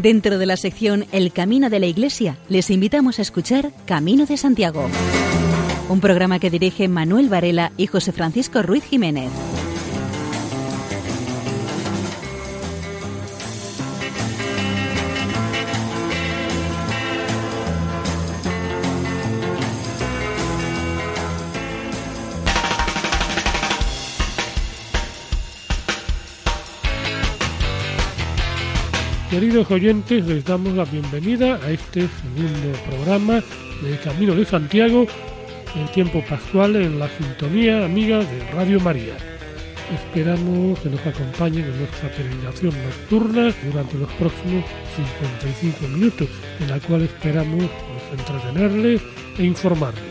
Dentro de la sección El Camino de la Iglesia, les invitamos a escuchar Camino de Santiago, un programa que dirige Manuel Varela y José Francisco Ruiz Jiménez. Queridos oyentes, les damos la bienvenida a este segundo programa de Camino de Santiago en tiempo pascual en la sintonía amiga de Radio María. Esperamos que nos acompañen en nuestra peregrinación nocturna durante los próximos 55 minutos, en la cual esperamos entretenerles e informarles.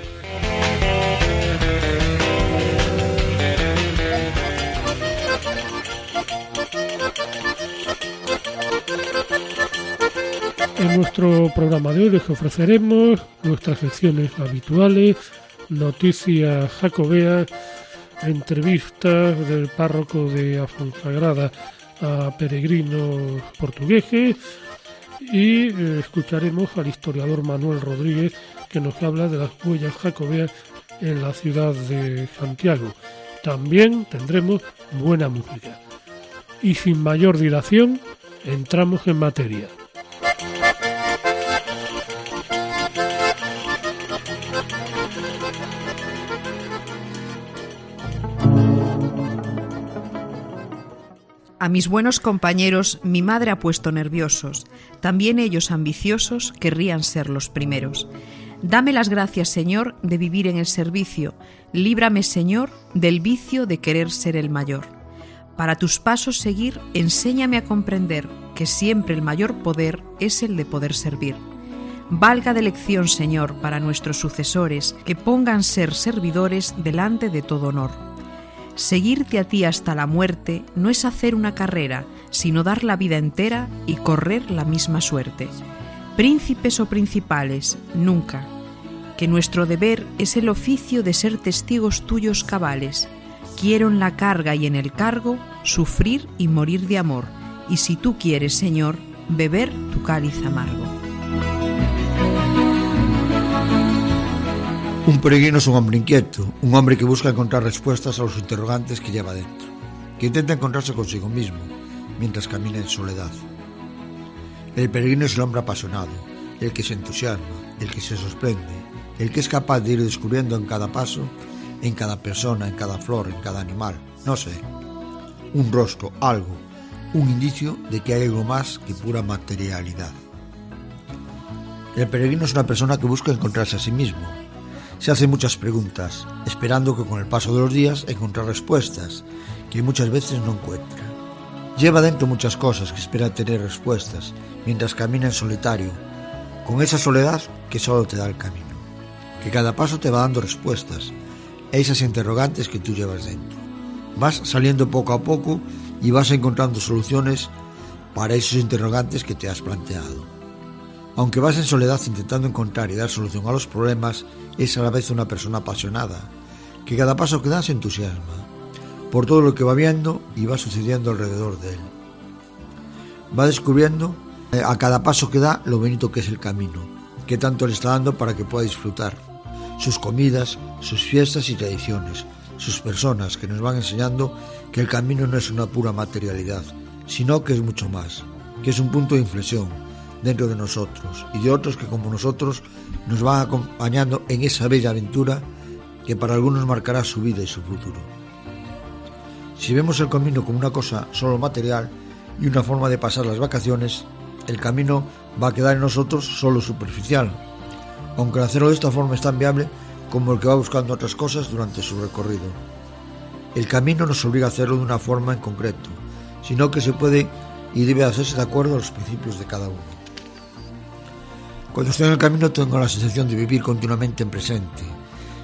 En nuestro programa de hoy les ofreceremos nuestras secciones habituales, noticias jacobeas, entrevistas del párroco de Afonsagrada a peregrinos portugueses y eh, escucharemos al historiador Manuel Rodríguez que nos habla de las huellas jacobeas en la ciudad de Santiago. También tendremos buena música. Y sin mayor dilación, entramos en materia. A mis buenos compañeros mi madre ha puesto nerviosos, también ellos ambiciosos querrían ser los primeros. Dame las gracias, Señor, de vivir en el servicio, líbrame, Señor, del vicio de querer ser el mayor. Para tus pasos seguir, enséñame a comprender que siempre el mayor poder es el de poder servir. Valga de lección, Señor, para nuestros sucesores, que pongan ser servidores delante de todo honor. Seguirte a ti hasta la muerte no es hacer una carrera, sino dar la vida entera y correr la misma suerte. Príncipes o principales, nunca. Que nuestro deber es el oficio de ser testigos tuyos cabales. Quiero en la carga y en el cargo sufrir y morir de amor, y si tú quieres, Señor, beber tu cáliz amargo. Un peregrino es un hombre inquieto, un hombre que busca encontrar respuestas a los interrogantes que lleva dentro, que intenta encontrarse consigo mismo mientras camina en soledad. El peregrino es el hombre apasionado, el que se entusiasma, el que se sorprende, el que es capaz de ir descubriendo en cada paso, en cada persona, en cada flor, en cada animal, no sé, un rostro, algo, un indicio de que hay algo más que pura materialidad. El peregrino es una persona que busca encontrarse a sí mismo, se hace muchas preguntas, esperando que con el paso de los días encontrar respuestas, que muchas veces no encuentra. Lleva dentro muchas cosas que espera tener respuestas mientras camina en solitario, con esa soledad que solo te da el camino, que cada paso te va dando respuestas esas interrogantes que tú llevas dentro. Vas saliendo poco a poco y vas encontrando soluciones para esos interrogantes que te has planteado. Aunque vas en soledad intentando encontrar y dar solución a los problemas, es a la vez una persona apasionada, que cada paso que da se entusiasma por todo lo que va viendo y va sucediendo alrededor de él. Va descubriendo eh, a cada paso que da lo bonito que es el camino, que tanto le está dando para que pueda disfrutar, sus comidas, sus fiestas y tradiciones, sus personas que nos van enseñando que el camino no es una pura materialidad, sino que es mucho más, que es un punto de inflexión, dentro de nosotros y de otros que como nosotros nos van acompañando en esa bella aventura que para algunos marcará su vida y su futuro. Si vemos el camino como una cosa solo material y una forma de pasar las vacaciones, el camino va a quedar en nosotros solo superficial, aunque hacerlo de esta forma es tan viable como el que va buscando otras cosas durante su recorrido. El camino nos obliga a hacerlo de una forma en concreto, sino que se puede y debe hacerse de acuerdo a los principios de cada uno. Cuando estoy en el camino tengo la sensación de vivir continuamente en presente,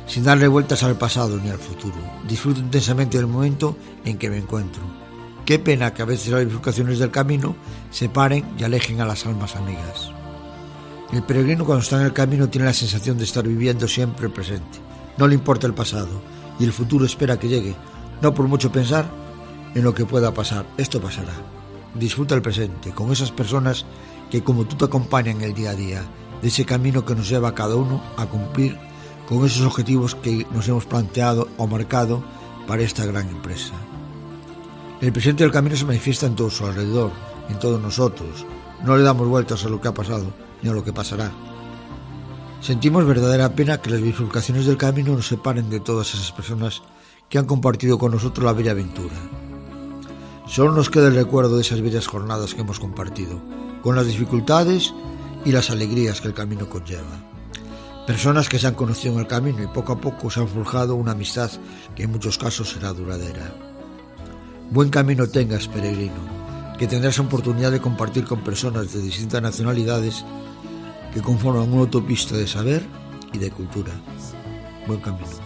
sin darle vueltas al pasado ni al futuro. Disfruto intensamente del momento en que me encuentro. Qué pena que a veces las bifurcaciones del camino separen y alejen a las almas amigas. El peregrino cuando está en el camino tiene la sensación de estar viviendo siempre el presente. No le importa el pasado y el futuro espera que llegue, no por mucho pensar en lo que pueda pasar. Esto pasará. disfruta el presente con esas personas que como tú te acompañan el día a día de ese camino que nos lleva cada uno a cumplir con esos objetivos que nos hemos planteado o marcado para esta gran empresa. El presente del camino se manifiesta en todo su alrededor, en todos nosotros. No le damos vueltas a lo que ha pasado ni a lo que pasará. Sentimos verdadera pena que las bifurcaciones del camino nos separen de todas esas personas que han compartido con nosotros la bella aventura. Solo nos queda el recuerdo de esas bellas jornadas que hemos compartido, con las dificultades y las alegrías que el camino conlleva. Personas que se han conocido en el camino y poco a poco se han forjado una amistad que en muchos casos será duradera. Buen camino tengas, peregrino, que tendrás oportunidad de compartir con personas de distintas nacionalidades que conforman una autopista de saber y de cultura. Buen camino.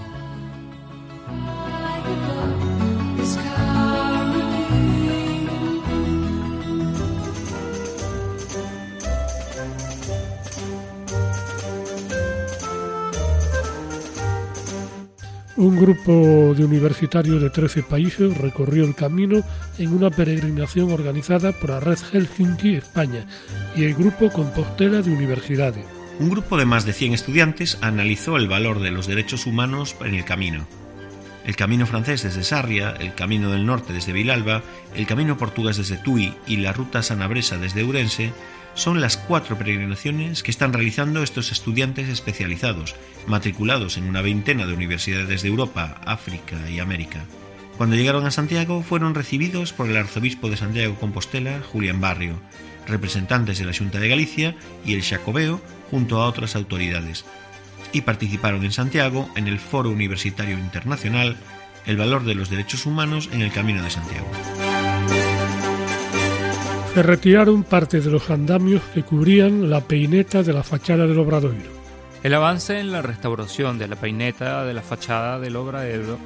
Un grupo de universitarios de 13 países recorrió el camino en una peregrinación organizada por la Red Helsinki España y el Grupo Compostela de Universidades. Un grupo de más de 100 estudiantes analizó el valor de los derechos humanos en el camino. El camino francés desde Sarria, el camino del norte desde Vilalba, el camino portugués desde Tui y la ruta sanabresa desde Urense son las cuatro peregrinaciones que están realizando estos estudiantes especializados, matriculados en una veintena de universidades de Europa, África y América. Cuando llegaron a Santiago fueron recibidos por el arzobispo de Santiago Compostela, Julián Barrio, representantes de la Junta de Galicia y el Jacobeo, junto a otras autoridades, y participaron en Santiago en el Foro Universitario Internacional El valor de los derechos humanos en el Camino de Santiago se retiraron parte de los andamios que cubrían la peineta de la fachada del Obradoiro. El avance en la restauración de la peineta de la fachada del Obradoiro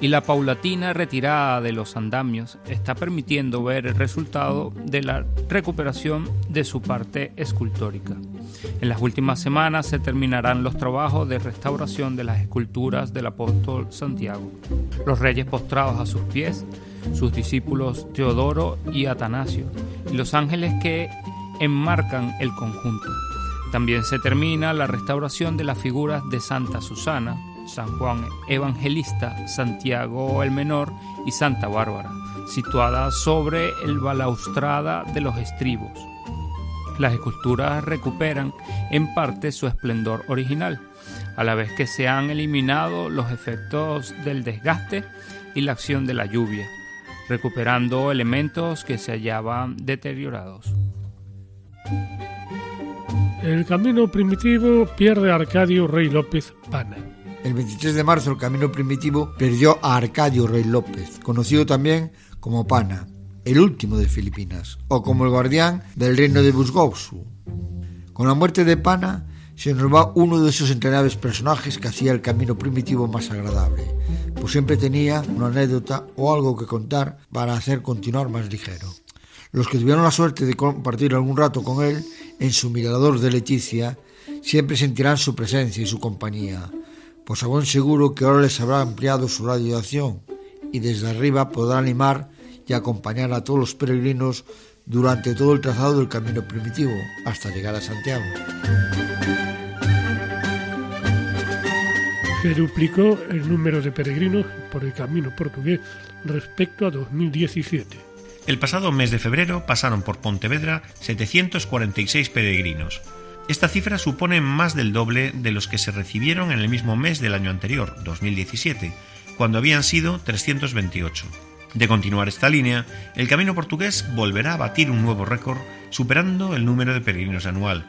y la paulatina retirada de los andamios está permitiendo ver el resultado de la recuperación de su parte escultórica. En las últimas semanas se terminarán los trabajos de restauración de las esculturas del apóstol Santiago. Los reyes postrados a sus pies sus discípulos Teodoro y Atanasio, y los ángeles que enmarcan el conjunto. También se termina la restauración de las figuras de Santa Susana, San Juan Evangelista, Santiago el Menor y Santa Bárbara, situadas sobre el balaustrada de los estribos. Las esculturas recuperan en parte su esplendor original, a la vez que se han eliminado los efectos del desgaste y la acción de la lluvia, recuperando elementos que se hallaban deteriorados. El camino primitivo pierde a Arcadio Rey López Pana. El 23 de marzo el camino primitivo perdió a Arcadio Rey López, conocido también como Pana, el último de Filipinas, o como el guardián del reino de Busgousu. Con la muerte de Pana se nos uno de esos entrañables personajes que hacía el camino primitivo más agradable, pues siempre tenía una anécdota o algo que contar para hacer continuar más ligero. Los que tuvieron la suerte de compartir algún rato con él en su mirador de Leticia siempre sentirán su presencia y su compañía, pues a buen seguro que ahora les habrá ampliado su radio de acción y desde arriba podrá animar y acompañar a todos los peregrinos durante todo el trazado del camino primitivo hasta llegar a Santiago. Se duplicó el número de peregrinos por el camino portugués respecto a 2017. El pasado mes de febrero pasaron por Pontevedra 746 peregrinos. Esta cifra supone más del doble de los que se recibieron en el mismo mes del año anterior, 2017, cuando habían sido 328. De continuar esta línea, el camino portugués volverá a batir un nuevo récord, superando el número de peregrinos anual,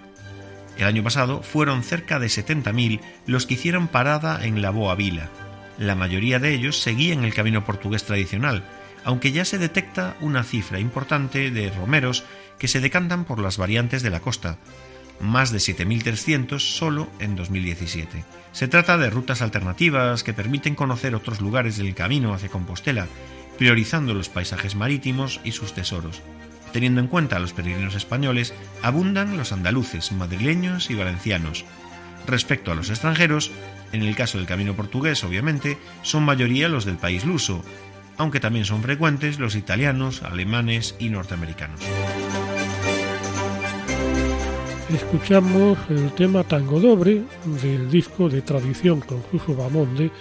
el año pasado fueron cerca de 70.000 los que hicieron parada en la Boa Vila. La mayoría de ellos seguían el camino portugués tradicional, aunque ya se detecta una cifra importante de romeros que se decantan por las variantes de la costa, más de 7.300 solo en 2017. Se trata de rutas alternativas que permiten conocer otros lugares del camino hacia Compostela, priorizando los paisajes marítimos y sus tesoros. Teniendo en cuenta a los peregrinos españoles, abundan los andaluces, madrileños y valencianos. Respecto a los extranjeros, en el caso del camino portugués, obviamente, son mayoría los del país luso, aunque también son frecuentes los italianos, alemanes y norteamericanos. Escuchamos el tema Tango Dobre del disco de tradición con Bamonde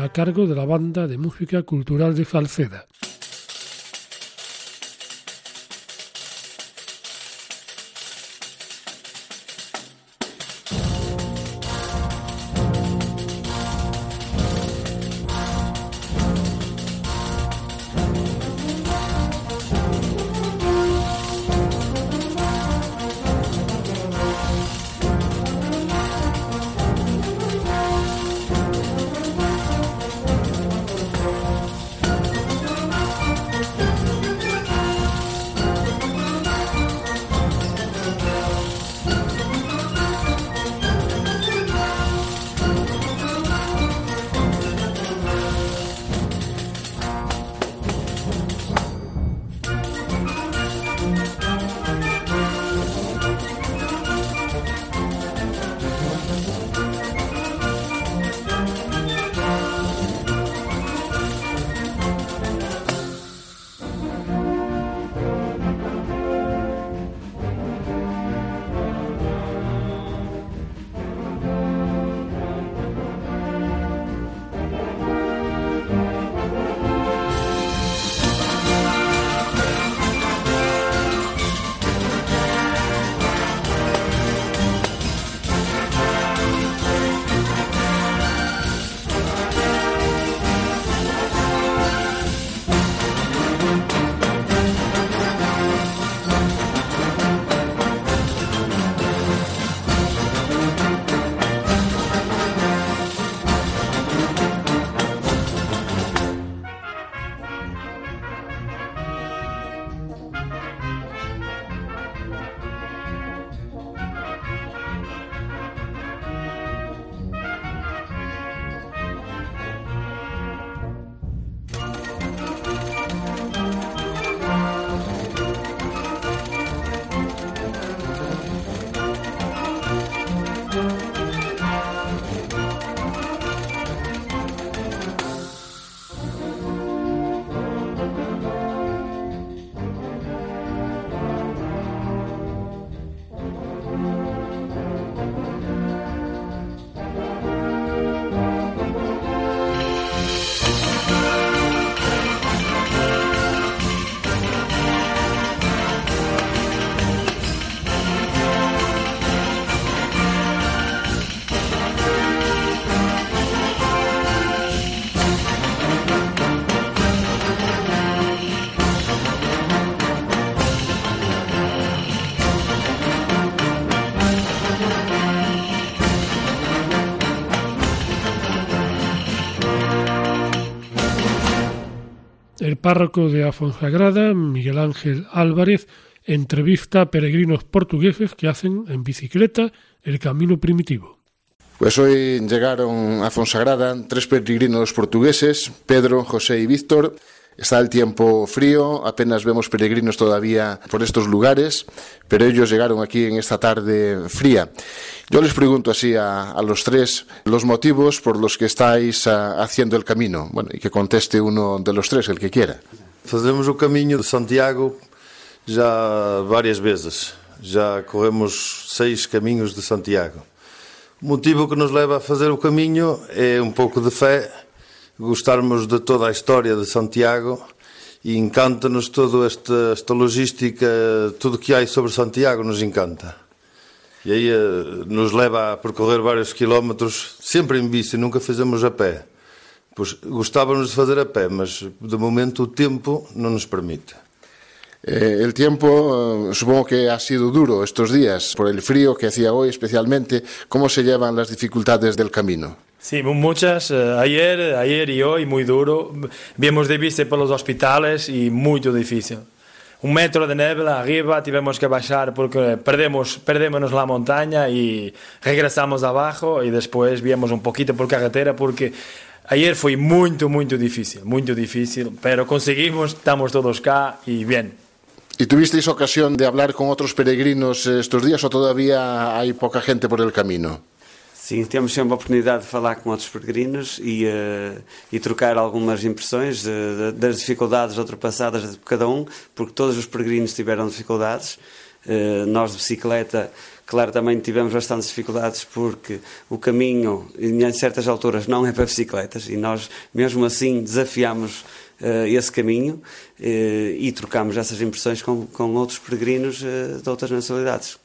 a cargo de la banda de música cultural de Salceda. Párroco de Afonsagrada, Miguel Ángel Álvarez, entrevista a peregrinos portugueses que hacen en bicicleta el camino primitivo. Pues hoy llegaron a Fonsagrada tres peregrinos portugueses, Pedro, José y Víctor, Está el tiempo frío, apenas vemos peregrinos todavía por estos lugares, pero ellos llegaron aquí en esta tarde fría. Yo les pregunto así a, los tres los motivos por los que estáis ah, haciendo el camino. Bueno, y que conteste uno de los tres, el que quiera. Fazemos o caminho de Santiago já várias vezes. Já corremos seis caminhos de Santiago. O motivo que nos leva a fazer o caminho é um pouco de fé gostarmos de toda a história de Santiago e encanta-nos toda esta, esta logística, tudo que há sobre Santiago nos encanta. E aí eh, nos leva a percorrer vários quilómetros, sempre em bici, nunca fizemos a pé. Pois gostávamos de fazer a pé, mas de momento o tempo não nos permite. Eh, el tiempo eh, supongo que ha sido duro estos días por el frío que hacía hoy especialmente. ¿Cómo se llevan las dificultades del camino? Sí, muchas. Eh, ayer, ayer y hoy muy duro. Vimos de vista por los hospitales y muy difícil. Un metro de niebla arriba, tuvimos que bajar porque perdemos, perdemos la montaña y regresamos abajo y después vimos un poquito por carretera porque ayer fue muy, muy difícil, muy difícil, pero conseguimos, estamos todos acá y bien. ¿Y tuvisteis ocasión de hablar con otros peregrinos estos días o todavía hay poca gente por el camino? Sim, temos sempre a oportunidade de falar com outros peregrinos e, uh, e trocar algumas impressões das dificuldades ultrapassadas de cada um, porque todos os peregrinos tiveram dificuldades. Uh, nós de bicicleta, claro, também tivemos bastantes dificuldades porque o caminho, em certas alturas, não é para bicicletas e nós, mesmo assim, desafiamos uh, esse caminho e trocamos essas impressões com, com outros peregrinos de outras nacionalidades.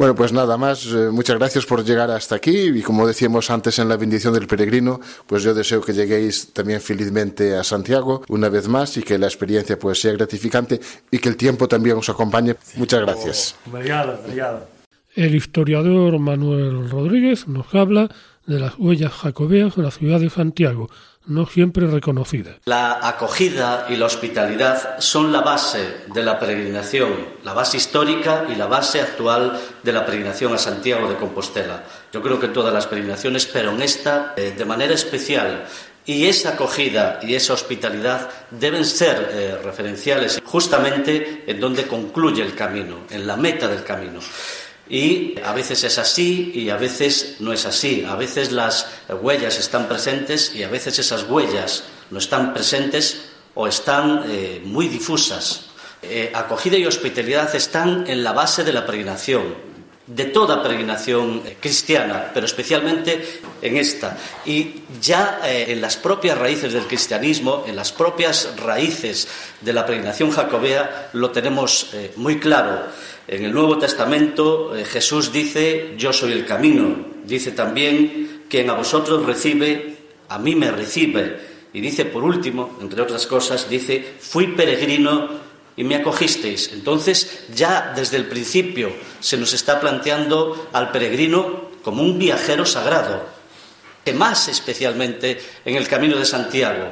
Bueno, pues nada más. Eh, muchas gracias por llegar hasta aquí y como decíamos antes en la bendición del peregrino, pues yo deseo que lleguéis también felizmente a Santiago una vez más y que la experiencia pues sea gratificante y que el tiempo también os acompañe. Muchas gracias. El historiador Manuel Rodríguez nos habla de las huellas jacobeas en la ciudad de Santiago, no siempre reconocida. La acogida y la hospitalidad son la base de la peregrinación, la base histórica y la base actual de la peregrinación a Santiago de Compostela. Yo creo que todas las peregrinaciones, pero en esta eh, de manera especial. Y esa acogida y esa hospitalidad deben ser eh, referenciales justamente en donde concluye el camino, en la meta del camino. Y a veces es así y a veces no es así. A veces las huellas están presentes y a veces esas huellas no están presentes o están eh, muy difusas. Eh, acogida y hospitalidad están en la base de la peregrinación, de toda peregrinación eh, cristiana, pero especialmente en esta. Y ya en las propias raíces del cristianismo, en las propias raíces de la peregrinación jacobea, lo tenemos muy claro. En el Nuevo Testamento eh, Jesús dice, yo soy el camino. Dice también, quien a vosotros recibe, a mí me recibe. Y dice, por último, entre otras cosas, dice, fui peregrino y me acogisteis. Entonces, ya desde el principio se nos está planteando al peregrino como un viajero sagrado, que más especialmente en el camino de Santiago,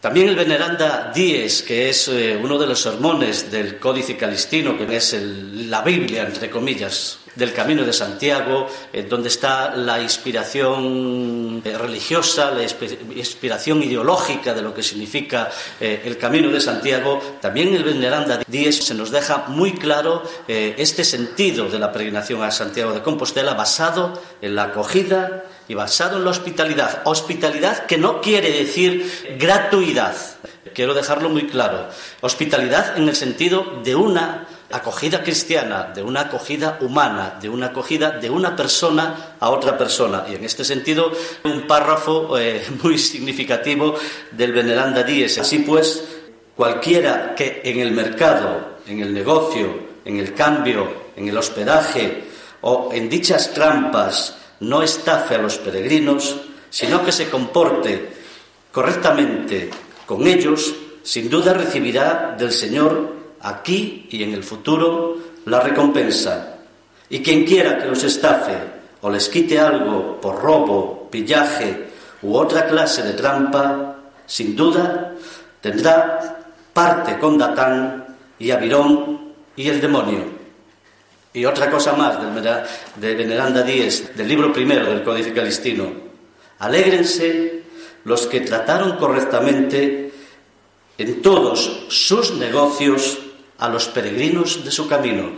también el Veneranda Dies, que es eh, uno de los sermones del Códice Calistino, que es la Biblia, entre comillas, del Camino de Santiago, donde está la inspiración eh, religiosa, la inspiración ideológica de lo que significa eh, el Camino de Santiago, también el Veneranda Dies se nos deja muy claro este sentido de la peregrinación a Santiago de Compostela basado en la acogida y basado en la hospitalidad. Hospitalidad que no quiere decir gratuidad. Quiero dejarlo muy claro. Hospitalidad en el sentido de una acogida cristiana, de una acogida humana, de una acogida de una persona a otra persona. Y en este sentido, un párrafo eh, muy significativo del Veneranda Dies. Así pues, cualquiera que en el mercado, en el negocio, en el cambio, en el hospedaje o en dichas trampas no estafe a los peregrinos, sino que se comporte correctamente con ellos, sin duda recibirá del Señor aquí y en el futuro la recompensa. Y quien quiera que los estafe o les quite algo por robo, pillaje u otra clase de trampa, sin duda tendrá parte con Datán y Abirón y el demonio. Y otra cosa más de Veneranda Díez, del libro primero del Códice Calistino. Alégrense los que trataron correctamente en todos sus negocios a los peregrinos de su camino.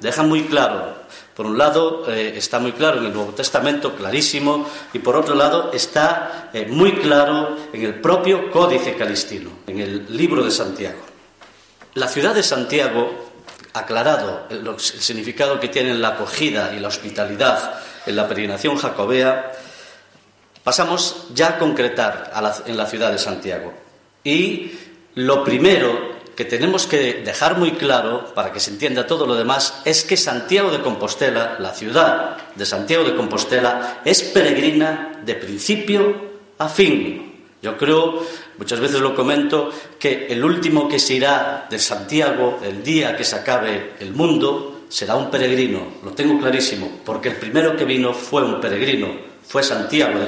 Deja muy claro, por un lado eh, está muy claro en el Nuevo Testamento, clarísimo, y por otro lado está eh, muy claro en el propio Códice Calistino, en el libro de Santiago. La ciudad de Santiago aclarado el, significado que tienen la acogida y la hospitalidad en la peregrinación jacobea, pasamos ya a concretar en la ciudad de Santiago. Y lo primero que tenemos que dejar muy claro, para que se entienda todo lo demás, es que Santiago de Compostela, la ciudad de Santiago de Compostela, es peregrina de principio a fin. Yo creo, muchas veces lo comento, que el último que se irá de Santiago el día que se acabe el mundo será un peregrino, lo tengo clarísimo, porque el primero que vino fue un peregrino, fue Santiago,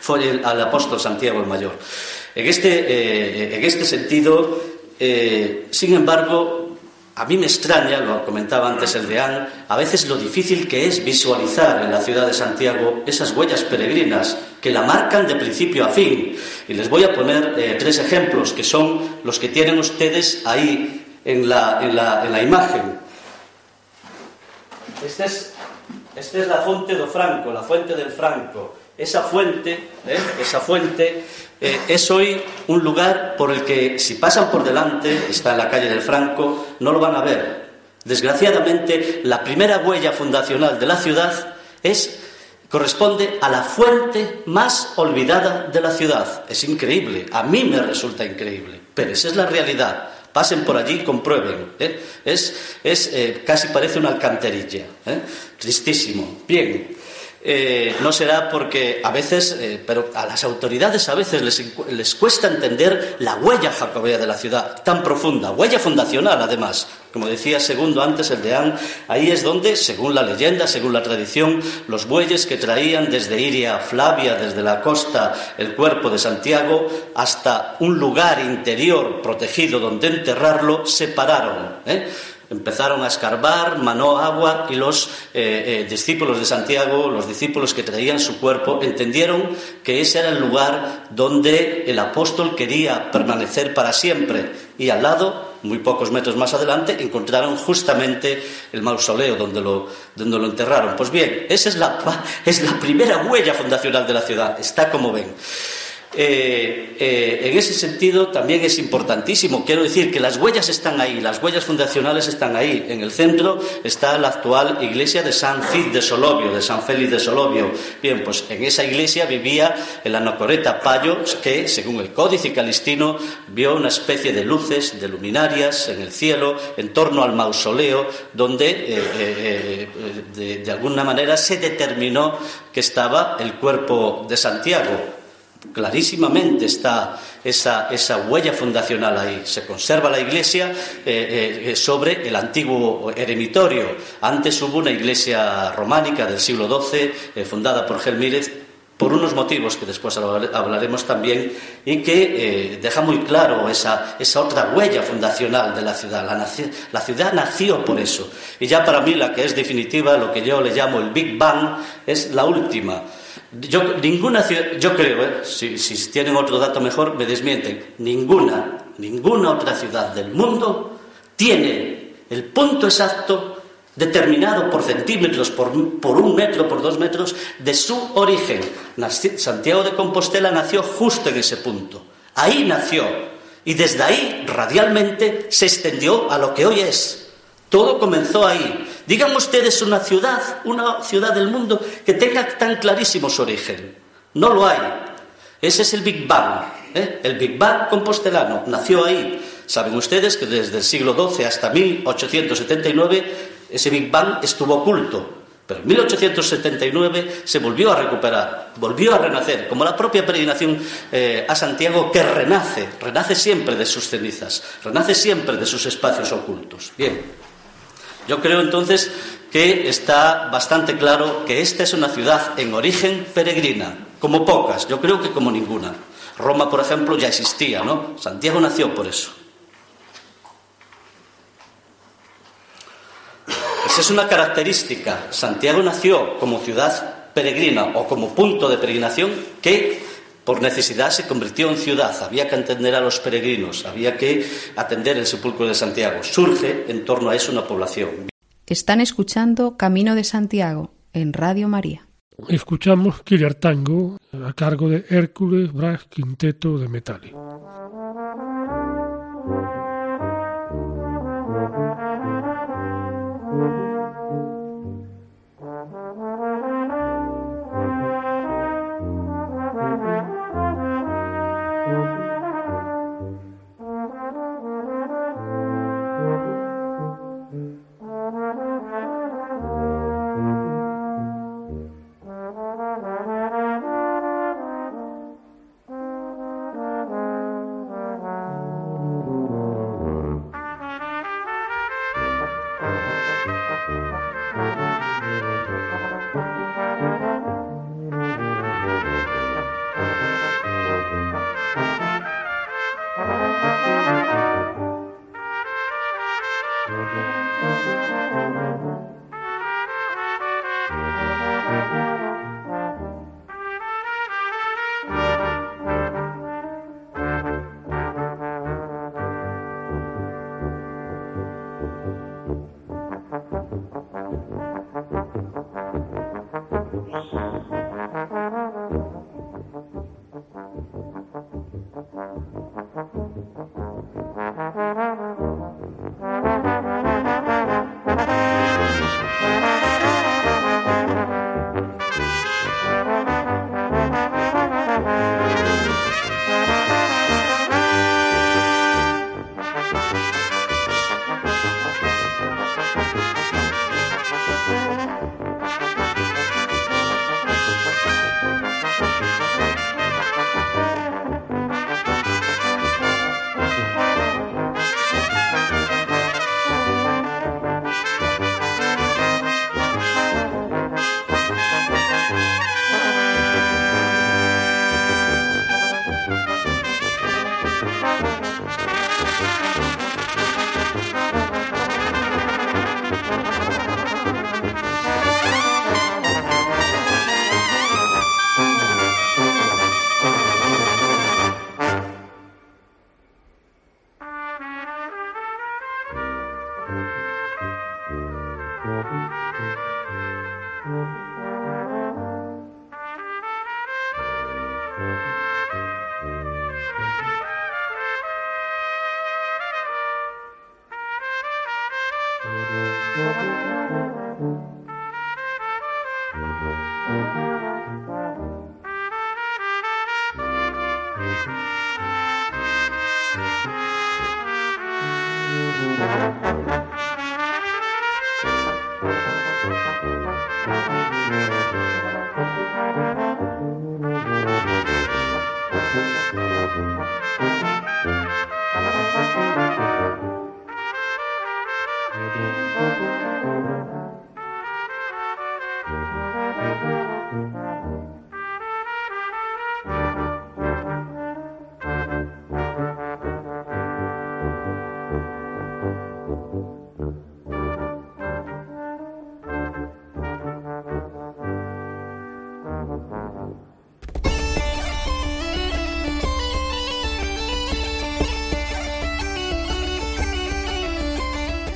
fue el, apóstol Santiago el Mayor. En este, eh, en este sentido, eh, sin embargo, a mí me extraña, lo comentaba antes el deán, a veces lo difícil que es visualizar en la ciudad de Santiago esas huellas peregrinas que la marcan de principio a fin. Y les voy a poner eh, tres ejemplos que son los que tienen ustedes ahí en la, en la, en la imagen. Este es esta es la fuente do Franco, la fuente del Franco. Esa fuente, ¿eh? esa fuente eh, es hoy un lugar por el que si pasan por delante, está en la calle del Franco, no lo van a ver. Desgraciadamente, la primera huella fundacional de la ciudad es corresponde a la fuente más olvidada de la ciudad. Es increíble, a mí me resulta increíble, pero esa es la realidad. Pasen por allí y comprueben. ¿eh? Es, es eh, casi parece una alcantarilla. Tristísimo. Bien. Eh, no será porque a veces, eh, pero a las autoridades a veces les, les, cuesta entender la huella jacobea de la ciudad, tan profunda, huella fundacional además. Como decía Segundo antes, el de An, ahí es donde, según la leyenda, según la tradición, los bueyes que traían desde Iria Flavia, desde la costa, el cuerpo de Santiago, hasta un lugar interior protegido donde enterrarlo, se pararon. ¿eh? Empezaron a escarbar, manó agua y los eh, eh, discípulos de Santiago, los discípulos que traían su cuerpo, entendieron que ese era el lugar donde el apóstol quería permanecer para siempre. Y al lado, muy pocos metros más adelante, encontraron justamente el mausoleo donde lo, donde lo enterraron. Pues bien, esa es la, es la primera huella fundacional de la ciudad. Está como ven. Eh, eh, en ese sentido también es importantísimo. Quiero decir que las huellas están ahí, las huellas fundacionales están ahí. En el centro está la actual iglesia de San Cid de Solovio, de San Félix de Solovio. Bien, pues en esa iglesia vivía el anacoreta Payo, que según el códice calistino vio una especie de luces, de luminarias en el cielo, en torno al mausoleo, donde eh, de, de alguna manera se determinó que estaba el cuerpo de Santiago clarísimamente está esa, esa, huella fundacional ahí. Se conserva la iglesia eh, eh, sobre el antiguo eremitorio. Antes hubo una iglesia románica del siglo XII, eh, fundada por Gelmírez, por unos motivos que después hablaremos también, y que deja muy claro esa, esa, otra huella fundacional de la ciudad. La, la ciudad nació por eso. Y ya para mí la que es definitiva, lo que yo le llamo el Big Bang, es la última yo, ninguna yo creo, ¿eh? si, si, tienen otro dato mejor, me desmienten. Ninguna, ninguna otra ciudad del mundo tiene el punto exacto determinado por centímetros, por, por un metro, por dos metros, de su origen. Santiago de Compostela nació justo en ese punto. Ahí nació. Y desde ahí, radialmente, se extendió a lo que hoy es. Todo comenzó ahí. Digan ustedes una ciudad, una ciudad del mundo que tenga tan clarísimo su origen. No lo hay. Ese es el Big Bang. ¿eh? El Big Bang compostelano nació ahí. Saben ustedes que desde el siglo XII hasta 1879 ese Big Bang estuvo oculto. Pero en 1879 se volvió a recuperar, volvió a renacer, como la propia peregrinación eh, a Santiago que renace, renace siempre de sus cenizas, renace siempre de sus espacios ocultos. Bien, yo creo entonces que está bastante claro que esta es una ciudad en origen peregrina, como pocas, yo creo que como ninguna. Roma, por ejemplo, ya existía, ¿no? Santiago nació por eso. Esa es una característica. Santiago nació como ciudad peregrina o como punto de peregrinación que por necesidad se convirtió en ciudad. Había que atender a los peregrinos, había que atender el sepulcro de Santiago. Surge en torno a eso una población. Están escuchando Camino de Santiago en Radio María. Escuchamos Killer a cargo de Hércules Brass Quinteto de Metali.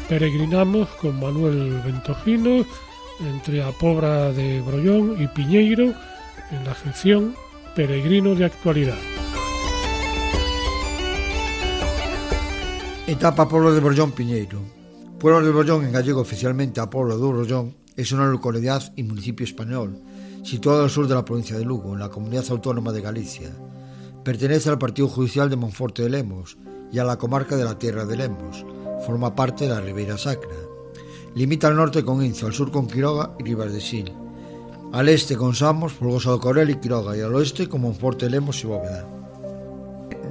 Peregrinamos con Manuel Ventojino entre a Pobra de Brollón y Piñeiro en la sección Peregrino de Actualidad. Etapa Pueblo de Brollón Piñeiro. Pueblo de Brollón en gallego oficialmente a Pueblo de Brollón es una localidad y municipio español situado al sur de la provincia de Lugo, en la comunidad autónoma de Galicia. Pertenece al partido judicial de Monforte de Lemos y a la comarca de la Tierra de Lemos forma parte de la Ribeira Sacra. Limita al norte con Inzo, al sur con Quiroga y Ribas de Sil. Al este con Samos, Folgosa do Corel y Quiroga y al oeste con Monforte, Lemos y Bóveda.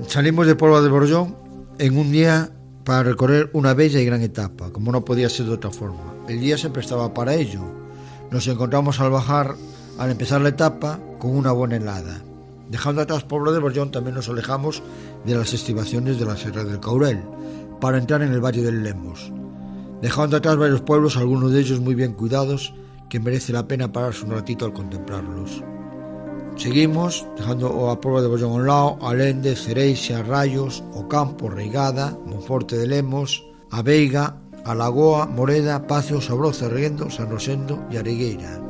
Salimos de Puebla de Borjón en un día para recorrer una bella y gran etapa, como no podía ser de otra forma. El día se prestaba para ello. Nos encontramos al bajar, al empezar la etapa, con una buena helada. Dejando atrás Pueblo de Borjón también nos alejamos de las estivaciones de la Serra del Caurel, para entrar en el Valle del Lemos, dejando atrás varios pueblos, algunos de ellos muy bien cuidados, que merece la pena pararse un ratito al contemplarlos. Seguimos, dejando a pueblo de Bollón un lado, Alende, Cereixa, Rayos, Ocampo, Reigada, Monforte de Lemos, a Veiga, Alagoa, Moreda, Pacio, Sabroza, Reguendo, San Rosendo y Aregueira.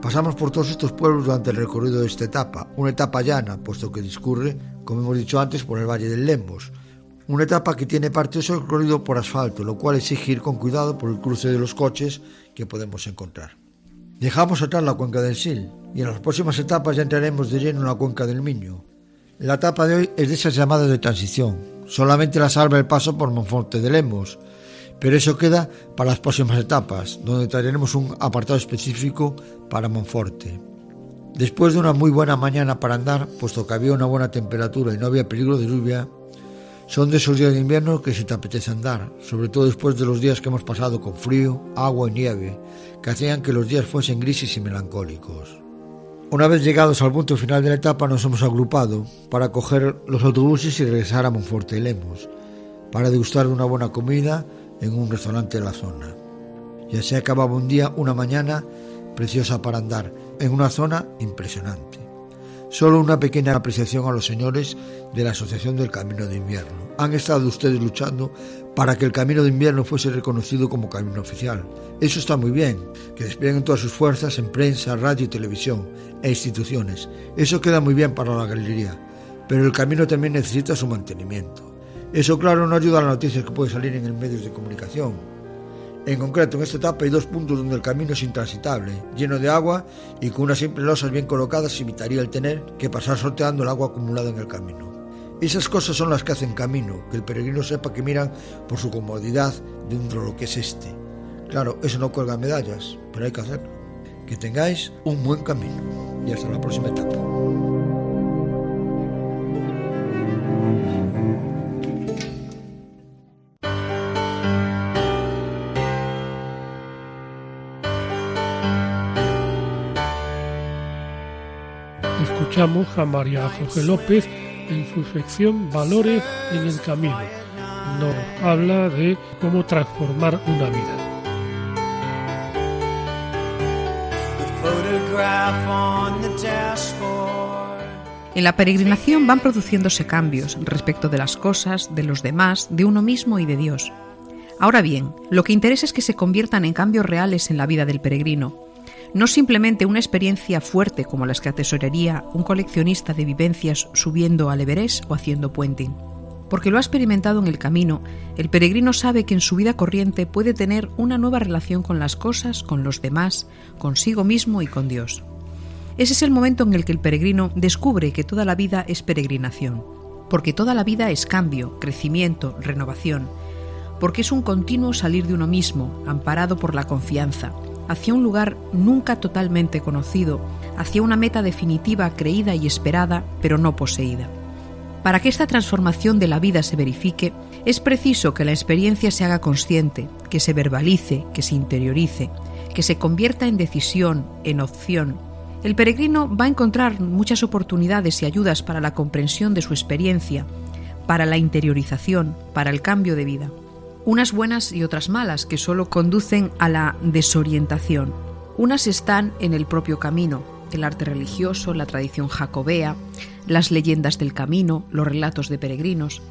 Pasamos por todos estos pueblos durante el recorrido de esta etapa, una etapa llana, puesto que discurre, como hemos dicho antes, por el Valle del Lemos, una etapa que tiene parte de su recorrido por asfalto, lo cual exige ir con cuidado por el cruce de los coches que podemos encontrar. Dejamos atrás la cuenca del Sil y en las próximas etapas ya entraremos de lleno en la cuenca del Miño. La etapa de hoy es de esas llamadas de transición. Solamente la salva el paso por Monforte de Lemos, pero eso queda para las próximas etapas, donde traeremos un apartado específico para Monforte. Después de una muy buena mañana para andar, puesto que había una buena temperatura y no había peligro de lluvia, son de esos días de invierno que se te apetece andar, sobre todo después de los días que hemos pasado con frío, agua y nieve, que hacían que los días fuesen grises y melancólicos. Una vez llegados al punto final de la etapa nos hemos agrupado para coger los autobuses y regresar a Monforte Lemos, para degustar de una buena comida en un restaurante de la zona. Ya se acababa un día, una mañana preciosa para andar, en una zona impresionante. Solo una pequeña apreciación a los señores de la Asociación del Camino de Invierno. Han estado ustedes luchando para que el Camino de Invierno fuese reconocido como camino oficial. Eso está muy bien, que desplieguen todas sus fuerzas en prensa, radio televisión e instituciones. Eso queda muy bien para la galería. pero el camino también necesita su mantenimiento. Eso, claro, no ayuda a las noticias que pueden salir en los medios de comunicación. En concreto, en esta etapa hay dos puntos donde el camino es intransitable, lleno de agua y con unas simples losas bien colocadas evitaría el tener que pasar sorteando el agua acumulada en el camino. Esas cosas son las que hacen camino, que el peregrino sepa que miran por su comodidad dentro de lo que es este. Claro, eso no cuelga medallas, pero hay que hacerlo. Que tengáis un buen camino y hasta la próxima etapa. A María Jorge López en su sección Valores en el Camino. Nos habla de cómo transformar una vida. En la peregrinación van produciéndose cambios respecto de las cosas, de los demás, de uno mismo y de Dios. Ahora bien, lo que interesa es que se conviertan en cambios reales en la vida del peregrino, no simplemente una experiencia fuerte como las que atesoraría un coleccionista de vivencias subiendo al Everest o haciendo puenting. Porque lo ha experimentado en el camino, el peregrino sabe que en su vida corriente puede tener una nueva relación con las cosas, con los demás, consigo mismo y con Dios. Ese es el momento en el que el peregrino descubre que toda la vida es peregrinación, porque toda la vida es cambio, crecimiento, renovación, porque es un continuo salir de uno mismo, amparado por la confianza, hacia un lugar nunca totalmente conocido, hacia una meta definitiva creída y esperada, pero no poseída. Para que esta transformación de la vida se verifique, es preciso que la experiencia se haga consciente, que se verbalice, que se interiorice, que se convierta en decisión, en opción. El peregrino va a encontrar muchas oportunidades y ayudas para la comprensión de su experiencia, para la interiorización, para el cambio de vida unas buenas y otras malas que solo conducen a la desorientación. Unas están en el propio camino, el arte religioso, la tradición jacobea, las leyendas del camino, los relatos de peregrinos.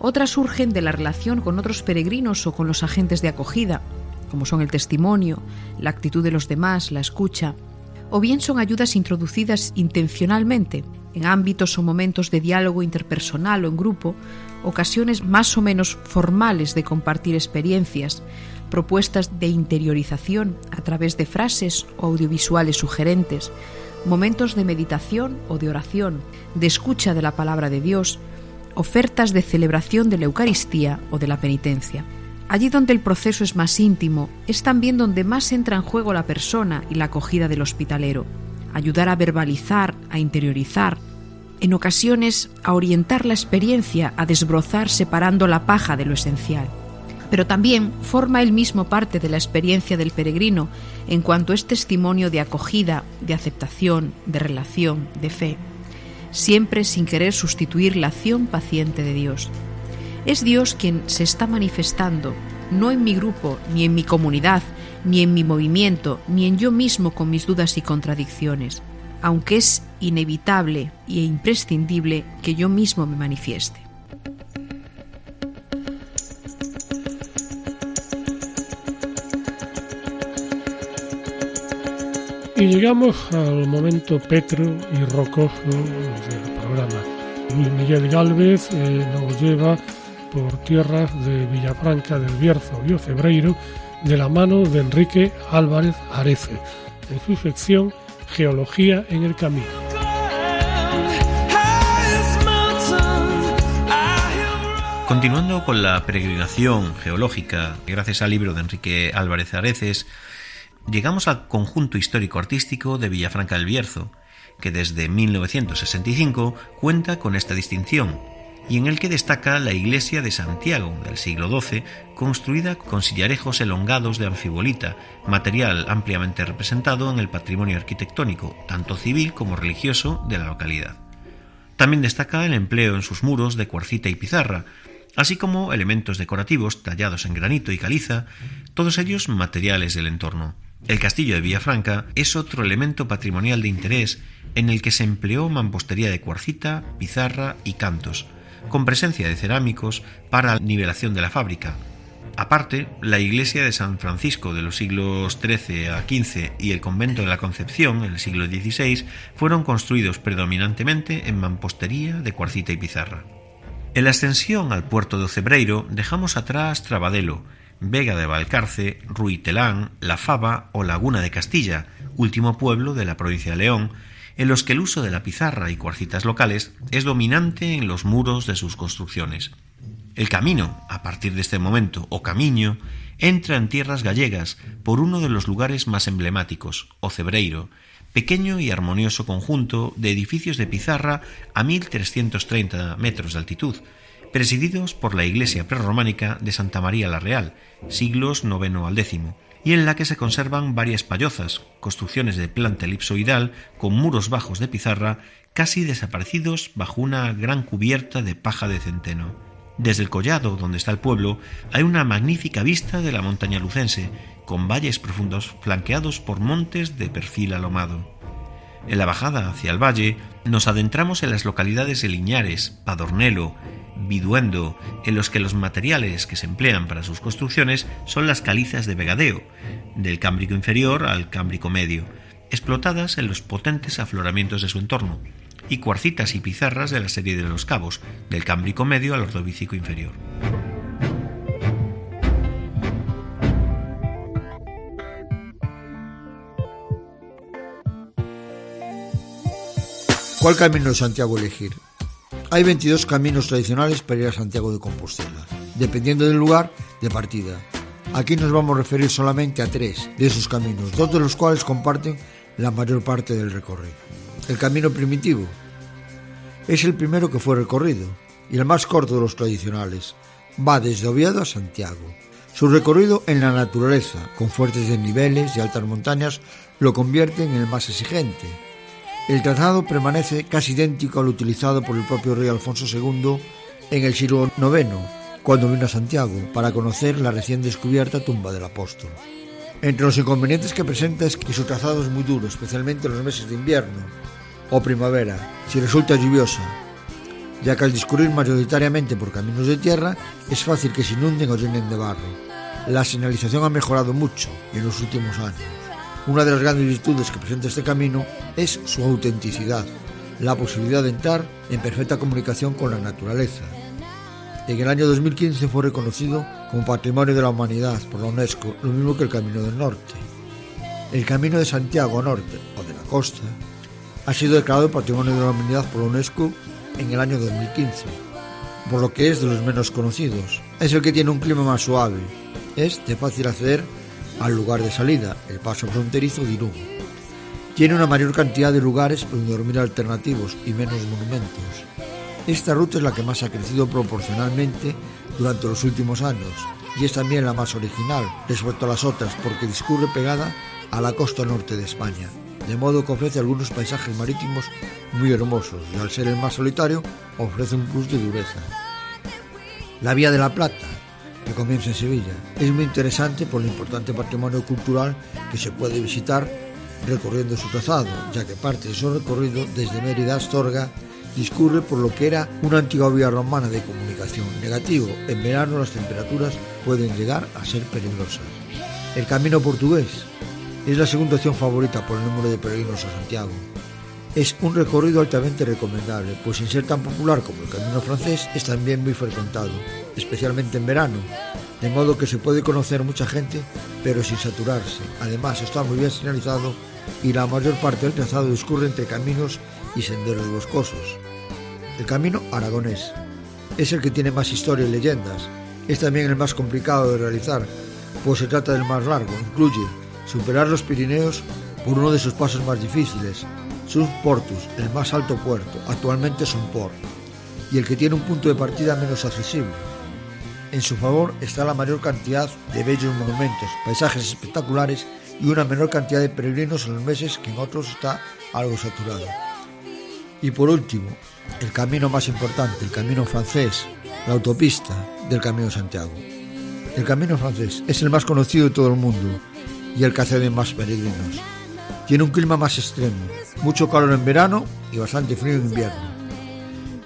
Otras surgen de la relación con otros peregrinos o con los agentes de acogida, como son el testimonio, la actitud de los demás, la escucha, o bien son ayudas introducidas intencionalmente en ámbitos o momentos de diálogo interpersonal o en grupo, ocasiones más o menos formales de compartir experiencias, propuestas de interiorización a través de frases o audiovisuales sugerentes, momentos de meditación o de oración, de escucha de la palabra de Dios, ofertas de celebración de la Eucaristía o de la penitencia. Allí donde el proceso es más íntimo, es también donde más entra en juego la persona y la acogida del hospitalero. Ayudar a verbalizar, a interiorizar, en ocasiones a orientar la experiencia, a desbrozar separando la paja de lo esencial. Pero también forma él mismo parte de la experiencia del peregrino en cuanto es testimonio de acogida, de aceptación, de relación, de fe, siempre sin querer sustituir la acción paciente de Dios. Es Dios quien se está manifestando, no en mi grupo, ni en mi comunidad, ni en mi movimiento, ni en yo mismo con mis dudas y contradicciones aunque es inevitable e imprescindible que yo mismo me manifieste. Y llegamos al momento petro y rocoso del programa. Miguel Galvez eh, nos lleva por tierras de Villafranca del Bierzo y Ocebreiro de la mano de Enrique Álvarez Arece en su sección Geología en el Camino. Continuando con la peregrinación geológica, gracias al libro de Enrique Álvarez Areces, llegamos al conjunto histórico-artístico de Villafranca del Bierzo, que desde 1965 cuenta con esta distinción y en el que destaca la iglesia de Santiago del siglo XII, construida con sillarejos elongados de anfibolita, material ampliamente representado en el patrimonio arquitectónico, tanto civil como religioso, de la localidad. También destaca el empleo en sus muros de cuarcita y pizarra, así como elementos decorativos tallados en granito y caliza, todos ellos materiales del entorno. El castillo de Villafranca es otro elemento patrimonial de interés en el que se empleó mampostería de cuarcita, pizarra y cantos, con presencia de cerámicos para la nivelación de la fábrica. Aparte, la iglesia de San Francisco de los siglos XIII a XV y el convento de la Concepción en el siglo XVI fueron construidos predominantemente en mampostería de cuarcita y pizarra. En la ascensión al puerto de Ocebreiro dejamos atrás Trabadelo, Vega de Valcarce, Ruitelán, La Fava o Laguna de Castilla, último pueblo de la provincia de León, en los que el uso de la pizarra y cuarcitas locales es dominante en los muros de sus construcciones. El camino, a partir de este momento, o camino, entra en tierras gallegas por uno de los lugares más emblemáticos, Ocebreiro, pequeño y armonioso conjunto de edificios de pizarra a 1330 metros de altitud, presididos por la iglesia prerrománica de Santa María la Real, siglos IX al X, y en la que se conservan varias payozas, construcciones de planta elipsoidal con muros bajos de pizarra casi desaparecidos bajo una gran cubierta de paja de centeno. Desde el collado donde está el pueblo hay una magnífica vista de la montaña lucense, con valles profundos flanqueados por montes de perfil alomado. En la bajada hacia el valle nos adentramos en las localidades de Liñares, Padornelo, Viduendo, en los que los materiales que se emplean para sus construcciones son las calizas de vegadeo, del Cámbrico inferior al Cámbrico medio, explotadas en los potentes afloramientos de su entorno, y cuarcitas y pizarras de la serie de los cabos, del Cámbrico medio al Ordovícico inferior. ¿Cuál camino Santiago elegir? Hay 22 caminos tradicionales para ir a Santiago de Compostela, dependiendo del lugar de partida. Aquí nos vamos a referir solamente a tres de esos caminos, dos de los cuales comparten la mayor parte del recorrido. El camino primitivo, es el primero que fue recorrido y el más corto de los tradicionales. Va desde Oviedo a Santiago. Su recorrido en la naturaleza, con fuertes desniveles y altas montañas, lo convierte en el más exigente. El trazado permanece casi idéntico al utilizado por el propio rey Alfonso II en el siglo IX, cuando vino a Santiago para conocer la recién descubierta tumba del apóstol. Entre los inconvenientes que presenta es que su trazado es muy duro, especialmente en los meses de invierno, o primavera, si resulta lluviosa, ya que al discurrir mayoritariamente por caminos de tierra es fácil que se inunden o llenen de barro. La señalización ha mejorado mucho en los últimos años. Una de las grandes virtudes que presenta este camino es su autenticidad, la posibilidad de entrar en perfecta comunicación con la naturaleza. En el año 2015 fue reconocido como Patrimonio de la Humanidad por la UNESCO, lo mismo que el Camino del Norte. El Camino de Santiago Norte o de la Costa ha sido declarado Patrimonio de la Humanidad por la UNESCO en el año 2015, por lo que es de los menos conocidos. Es el que tiene un clima más suave, es de fácil acceder al lugar de salida, el paso fronterizo de Irún. Tiene una mayor cantidad de lugares donde dormir alternativos y menos monumentos. Esta ruta es la que más ha crecido proporcionalmente durante los últimos años y es también la más original respecto a las otras porque discurre pegada a la costa norte de España de modo que ofrece algunos paisajes marítimos muy hermosos y al ser el más solitario ofrece un plus de dureza. La Vía de la Plata, que comienza en Sevilla, es muy interesante por el importante patrimonio cultural que se puede visitar recorriendo su trazado, ya que parte de su recorrido desde Mérida a Astorga discurre por lo que era una antigua vía romana de comunicación. Negativo, en verano las temperaturas pueden llegar a ser peligrosas. El camino portugués, es la segunda opción favorita por el número de peregrinos a Santiago. Es un recorrido altamente recomendable, pues sin ser tan popular como el camino francés, es también muy frecuentado, especialmente en verano, de modo que se puede conocer mucha gente, pero sin saturarse. Además, está muy bien señalizado y la mayor parte del trazado discurre entre caminos y senderos boscosos. El camino aragonés es el que tiene más historia y leyendas. Es también el más complicado de realizar, pues se trata del más largo, incluye superar los Pirineos por uno de sus pasos más difíciles, Sus Portus, el más alto puerto, actualmente Port, y el que tiene un punto de partida menos accesible. En su favor está la mayor cantidad de bellos monumentos, paisajes espectaculares y una menor cantidad de peregrinos en los meses que en otros está algo saturado. Y por último, el camino más importante, el camino francés, la autopista del Camino Santiago. El camino francés es el más conocido de todo el mundo y el que hace de más peregrinos. Tiene un clima más extremo, mucho calor en verano y bastante frío en invierno.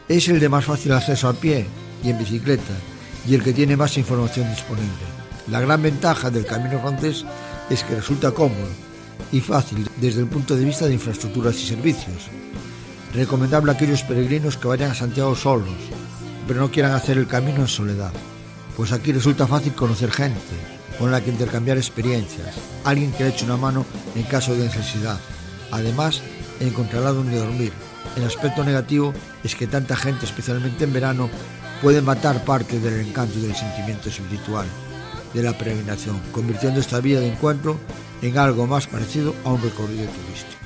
Es el de más fácil acceso a pie y en bicicleta y el que tiene más información disponible. La gran ventaja del camino francés es que resulta cómodo y fácil desde el punto de vista de infraestructuras y servicios. Recomendable a aquellos peregrinos que vayan a Santiago solos, pero no quieran hacer el camino en soledad, pues aquí resulta fácil conocer gente con la que intercambiar experiencias, alguien que le eche una mano en caso de necesidad. Además, encontrará donde dormir. El aspecto negativo es que tanta gente, especialmente en verano, puede matar parte del encanto y del sentimiento espiritual de la peregrinación, convirtiendo esta vía de encuentro en algo más parecido a un recorrido turístico.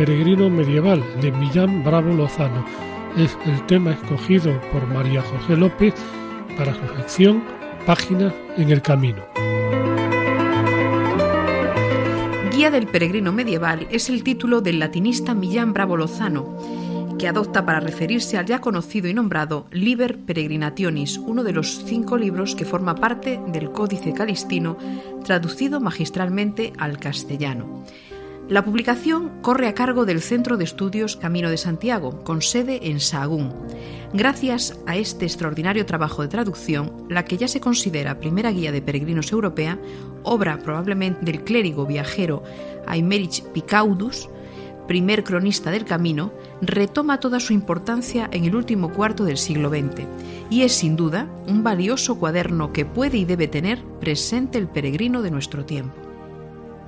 Peregrino medieval de Millán Bravo Lozano es el tema escogido por María José López para su sección Páginas en el Camino. Guía del peregrino medieval es el título del latinista Millán Bravo Lozano, que adopta para referirse al ya conocido y nombrado Liber Peregrinationis, uno de los cinco libros que forma parte del Códice Calistino, traducido magistralmente al castellano. La publicación corre a cargo del Centro de Estudios Camino de Santiago, con sede en Sahagún. Gracias a este extraordinario trabajo de traducción, la que ya se considera primera guía de peregrinos europea, obra probablemente del clérigo viajero Aymerich Picaudus, primer cronista del camino, retoma toda su importancia en el último cuarto del siglo XX y es sin duda un valioso cuaderno que puede y debe tener presente el peregrino de nuestro tiempo.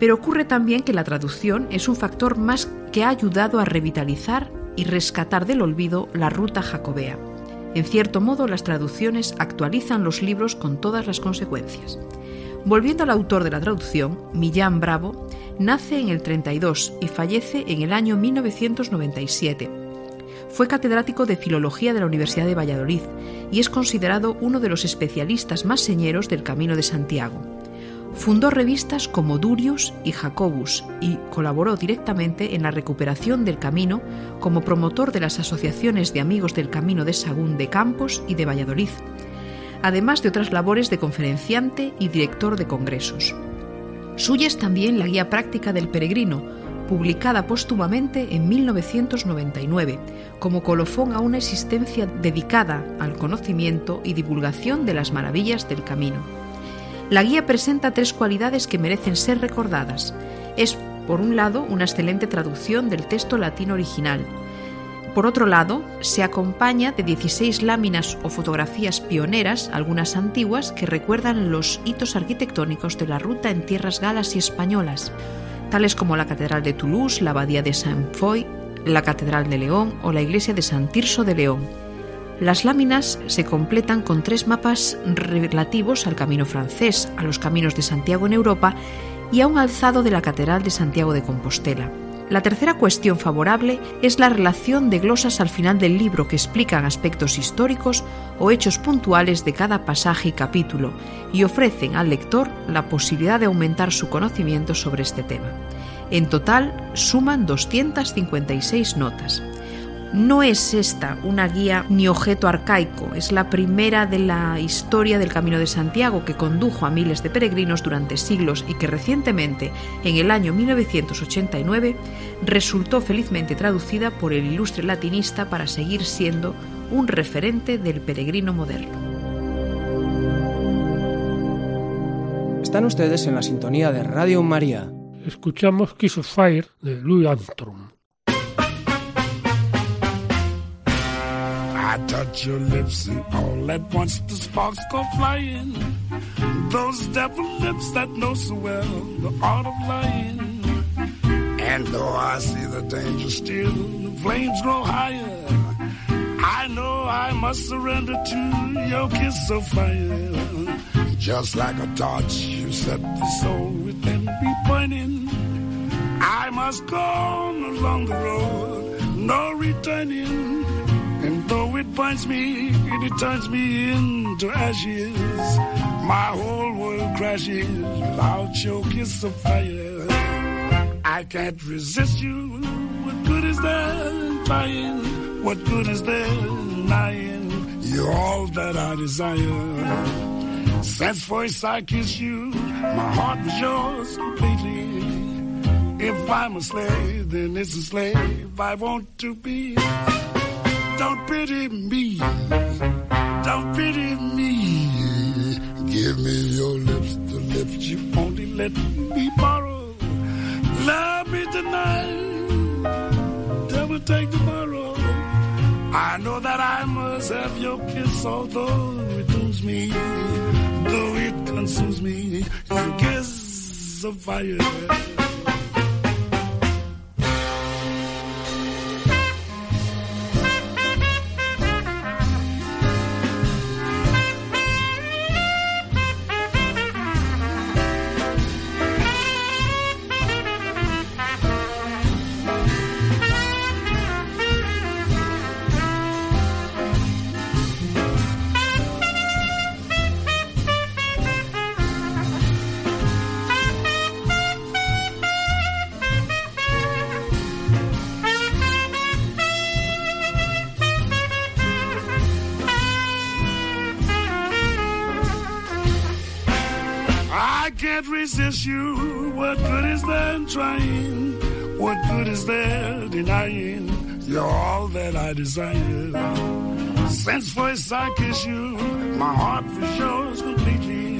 Pero ocurre también que la traducción es un factor más que ha ayudado a revitalizar y rescatar del olvido la ruta jacobea. En cierto modo, las traducciones actualizan los libros con todas las consecuencias. Volviendo al autor de la traducción, Millán Bravo, nace en el 32 y fallece en el año 1997. Fue catedrático de Filología de la Universidad de Valladolid y es considerado uno de los especialistas más señeros del Camino de Santiago. Fundó revistas como Durius y Jacobus y colaboró directamente en la recuperación del camino como promotor de las asociaciones de amigos del Camino de Sagún de Campos y de Valladolid, además de otras labores de conferenciante y director de congresos. Suya es también la Guía Práctica del Peregrino, publicada póstumamente en 1999, como colofón a una existencia dedicada al conocimiento y divulgación de las maravillas del camino. La guía presenta tres cualidades que merecen ser recordadas. Es, por un lado, una excelente traducción del texto latino original. Por otro lado, se acompaña de 16 láminas o fotografías pioneras, algunas antiguas, que recuerdan los hitos arquitectónicos de la ruta en tierras galas y españolas, tales como la Catedral de Toulouse, la Abadía de Saint-Foy, la Catedral de León o la Iglesia de San Tirso de León. Las láminas se completan con tres mapas relativos al camino francés, a los caminos de Santiago en Europa y a un alzado de la Catedral de Santiago de Compostela. La tercera cuestión favorable es la relación de glosas al final del libro que explican aspectos históricos o hechos puntuales de cada pasaje y capítulo y ofrecen al lector la posibilidad de aumentar su conocimiento sobre este tema. En total suman 256 notas. No es esta una guía ni objeto arcaico, es la primera de la historia del Camino de Santiago que condujo a miles de peregrinos durante siglos y que recientemente, en el año 1989, resultó felizmente traducida por el ilustre latinista para seguir siendo un referente del peregrino moderno. Están ustedes en la sintonía de Radio María. Escuchamos Kiss of Fire de Louis Armstrong. I touch your lips and all at once the sparks go flying. Those devil lips that know so well the art of lying. And though I see the danger still, the flames grow higher. I know I must surrender to your kiss of fire. Just like a torch, you set the soul within me burning. I must go on along the road, no returning. And though it binds me and it turns me into ashes, my whole world crashes without your kiss of fire. I can't resist you. What good is there in trying? What good is there in lying? You're all that I desire. Since first I kissed you, my heart was yours completely. If I'm a slave, then it's a slave I want to be. Don't pity me, don't pity me. Give me your lips, the lips you only let me borrow. Love me tonight, never take tomorrow. I know that I must have your kiss, although it dooms me, though it consumes me. Your kiss of fire. Can't resist you. What good is there in trying? What good is there denying? You're all that I desire. Since first I kissed you, my heart was yours completely.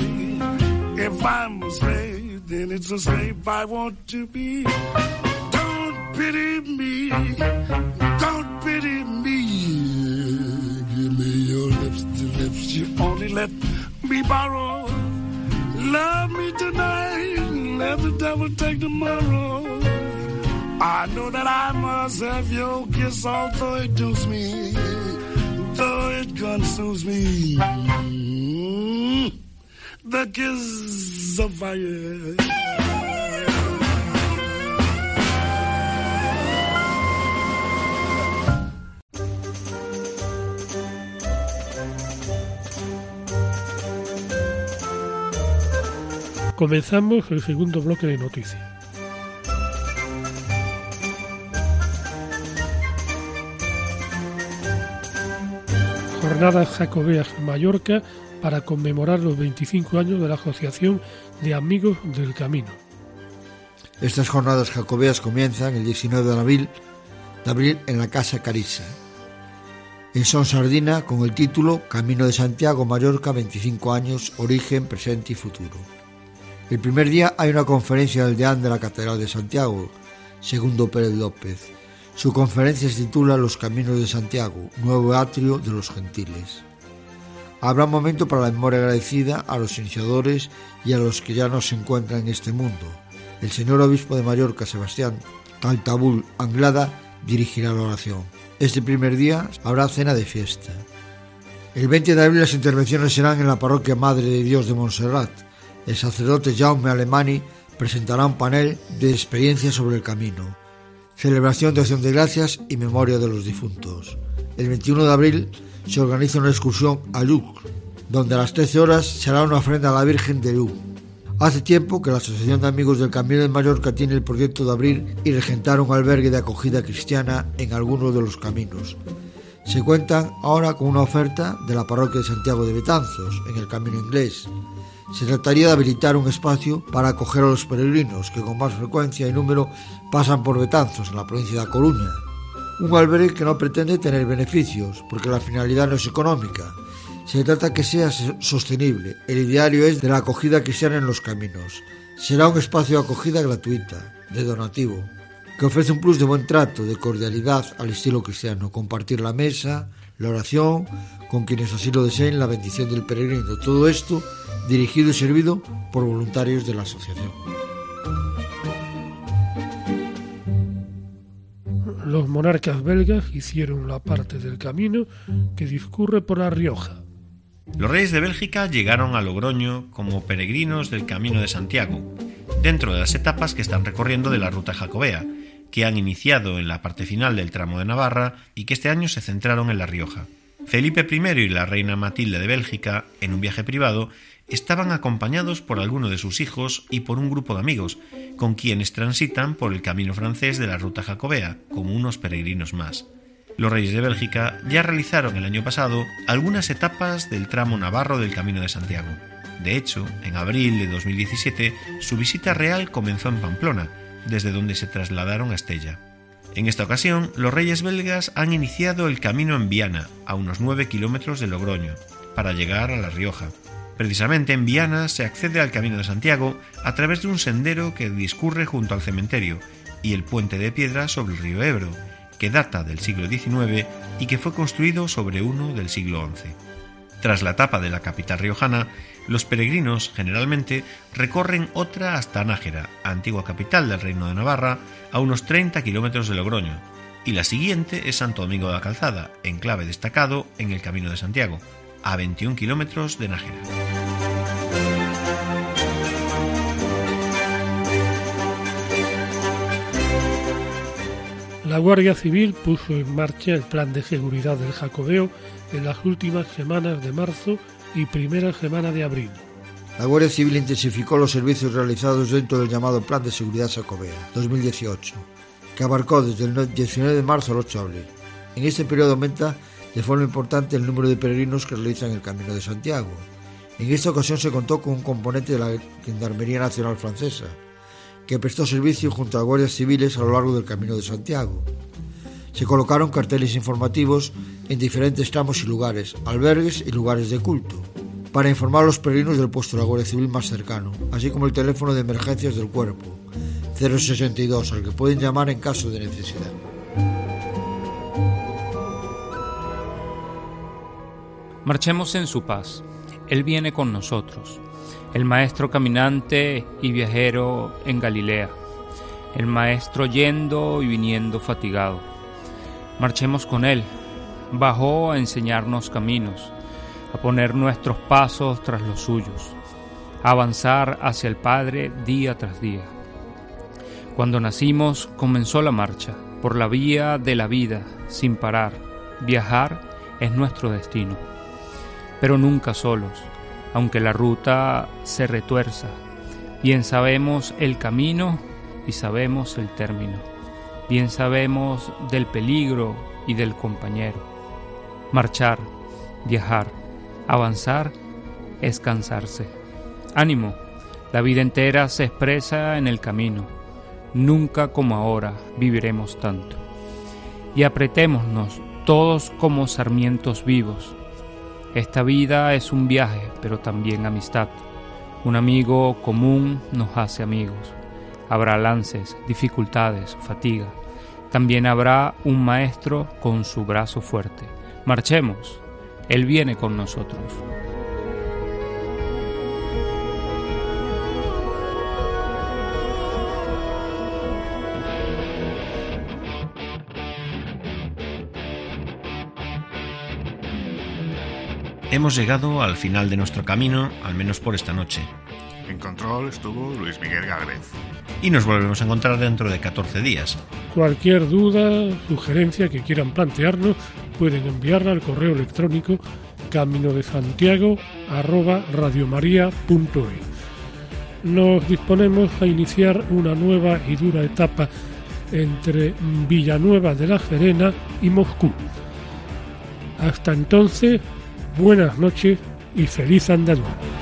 If I'm a slave, then it's a slave I want to be. Don't pity me. Don't pity me. Give me your lips, the lips you only let me borrow. Love me tonight, let the devil take tomorrow. I know that I must have your kiss, although it dooms me, though it consumes me. Mm, The kiss of fire. Comenzamos el segundo bloque de noticias. Jornadas Jacobeas Mallorca para conmemorar los 25 años de la Asociación de Amigos del Camino. Estas jornadas jacobeas comienzan el 19 de abril, de abril en la Casa Carissa, en Son Sardina, con el título Camino de Santiago, Mallorca, 25 años, origen, presente y futuro. El primer día hay una conferencia del deán de la Catedral de Santiago, Segundo Pérez López. Su conferencia se titula Los Caminos de Santiago, nuevo atrio de los gentiles. Habrá momento para la memoria agradecida a los iniciadores y a los que ya no se encuentran en este mundo. El señor obispo de Mallorca, Sebastián Taltabul Anglada, dirigirá la oración. Este primer día habrá cena de fiesta. El 20 de abril las intervenciones serán en la parroquia Madre de Dios de Montserrat. El sacerdote Jaume Alemani presentará un panel de experiencias sobre el camino, celebración de acción de gracias y memoria de los difuntos. El 21 de abril se organiza una excursión a Lluc, donde a las 13 horas se hará una ofrenda a la Virgen de Lluc. Hace tiempo que la Asociación de Amigos del Camino de Mallorca tiene el proyecto de abrir y regentar un albergue de acogida cristiana en alguno de los caminos. Se cuentan ahora con una oferta de la parroquia de Santiago de Betanzos, en el Camino Inglés. Se trataría de habilitar un espacio para acoger a los peregrinos que con más frecuencia y número pasan por Betanzos, en la provincia de Coruña. Un albergue que no pretende tener beneficios, porque la finalidad no es económica. Se trata que sea sostenible. El ideario es de la acogida cristiana en los caminos. Será un espacio de acogida gratuita, de donativo, que ofrece un plus de buen trato, de cordialidad al estilo cristiano, compartir la mesa, la oración, con quienes así lo deseen, la bendición del peregrino. Todo esto dirigido y servido por voluntarios de la asociación. Los monarcas belgas hicieron la parte del camino que discurre por La Rioja. Los reyes de Bélgica llegaron a Logroño como peregrinos del Camino de Santiago, dentro de las etapas que están recorriendo de la ruta jacobea, que han iniciado en la parte final del tramo de Navarra y que este año se centraron en La Rioja. Felipe I y la reina Matilde de Bélgica, en un viaje privado, estaban acompañados por alguno de sus hijos y por un grupo de amigos, con quienes transitan por el camino francés de la ruta jacobea, como unos peregrinos más. Los reyes de Bélgica ya realizaron el año pasado algunas etapas del tramo navarro del Camino de Santiago. De hecho, en abril de 2017, su visita real comenzó en Pamplona, desde donde se trasladaron a Estella. En esta ocasión, los reyes belgas han iniciado el camino en Viana, a unos 9 kilómetros de Logroño, para llegar a La Rioja. Precisamente en Viana se accede al Camino de Santiago a través de un sendero que discurre junto al cementerio y el puente de piedra sobre el río Ebro, que data del siglo XIX y que fue construido sobre uno del siglo XI. Tras la etapa de la capital riojana, los peregrinos generalmente recorren otra hasta Nájera, antigua capital del Reino de Navarra, a unos 30 kilómetros de Logroño, y la siguiente es Santo Domingo de la Calzada, enclave destacado en el Camino de Santiago, a 21 kilómetros de Nájera. La Guardia Civil puso en marcha el plan de seguridad del Jacobeo en las últimas semanas de marzo y primera semana de abril. La Guardia Civil intensificó los servicios realizados dentro del llamado Plan de Seguridad Jacobea 2018, que abarcó desde el 19 de marzo al 8 de abril. En este periodo aumenta de forma importante el número de peregrinos que realizan el Camino de Santiago. En esta ocasión se contó con un componente de la Gendarmería Nacional Francesa, que prestó servicio junto a guardias civiles a lo largo del Camino de Santiago. Se colocaron carteles informativos en diferentes tramos y lugares, albergues y lugares de culto, para informar a los peregrinos del puesto de la Guardia Civil más cercano, así como el teléfono de emergencias del cuerpo, 062, al que pueden llamar en caso de necesidad. Marchemos en su paz. Él viene con nosotros, el maestro caminante y viajero en Galilea, el maestro yendo y viniendo fatigado. Marchemos con él. Bajó a enseñarnos caminos, a poner nuestros pasos tras los suyos, a avanzar hacia el Padre día tras día. Cuando nacimos comenzó la marcha por la vía de la vida sin parar. Viajar es nuestro destino pero nunca solos, aunque la ruta se retuerza. Bien sabemos el camino y sabemos el término. Bien sabemos del peligro y del compañero. Marchar, viajar, avanzar es cansarse. Ánimo, la vida entera se expresa en el camino. Nunca como ahora viviremos tanto. Y apretémonos todos como sarmientos vivos esta vida es un viaje, pero también amistad. Un amigo común nos hace amigos. Habrá lances, dificultades, fatiga. También habrá un maestro con su brazo fuerte. Marchemos. Él viene con nosotros. Hemos llegado al final de nuestro camino, al menos por esta noche. En control estuvo Luis Miguel Gálvez. Y nos volvemos a encontrar dentro de 14 días. Cualquier duda, sugerencia que quieran plantearnos, pueden enviarla al correo electrónico camino de Santiago Nos disponemos a iniciar una nueva y dura etapa entre Villanueva de la Serena y Moscú. Hasta entonces, buenas noches y feliz andadura.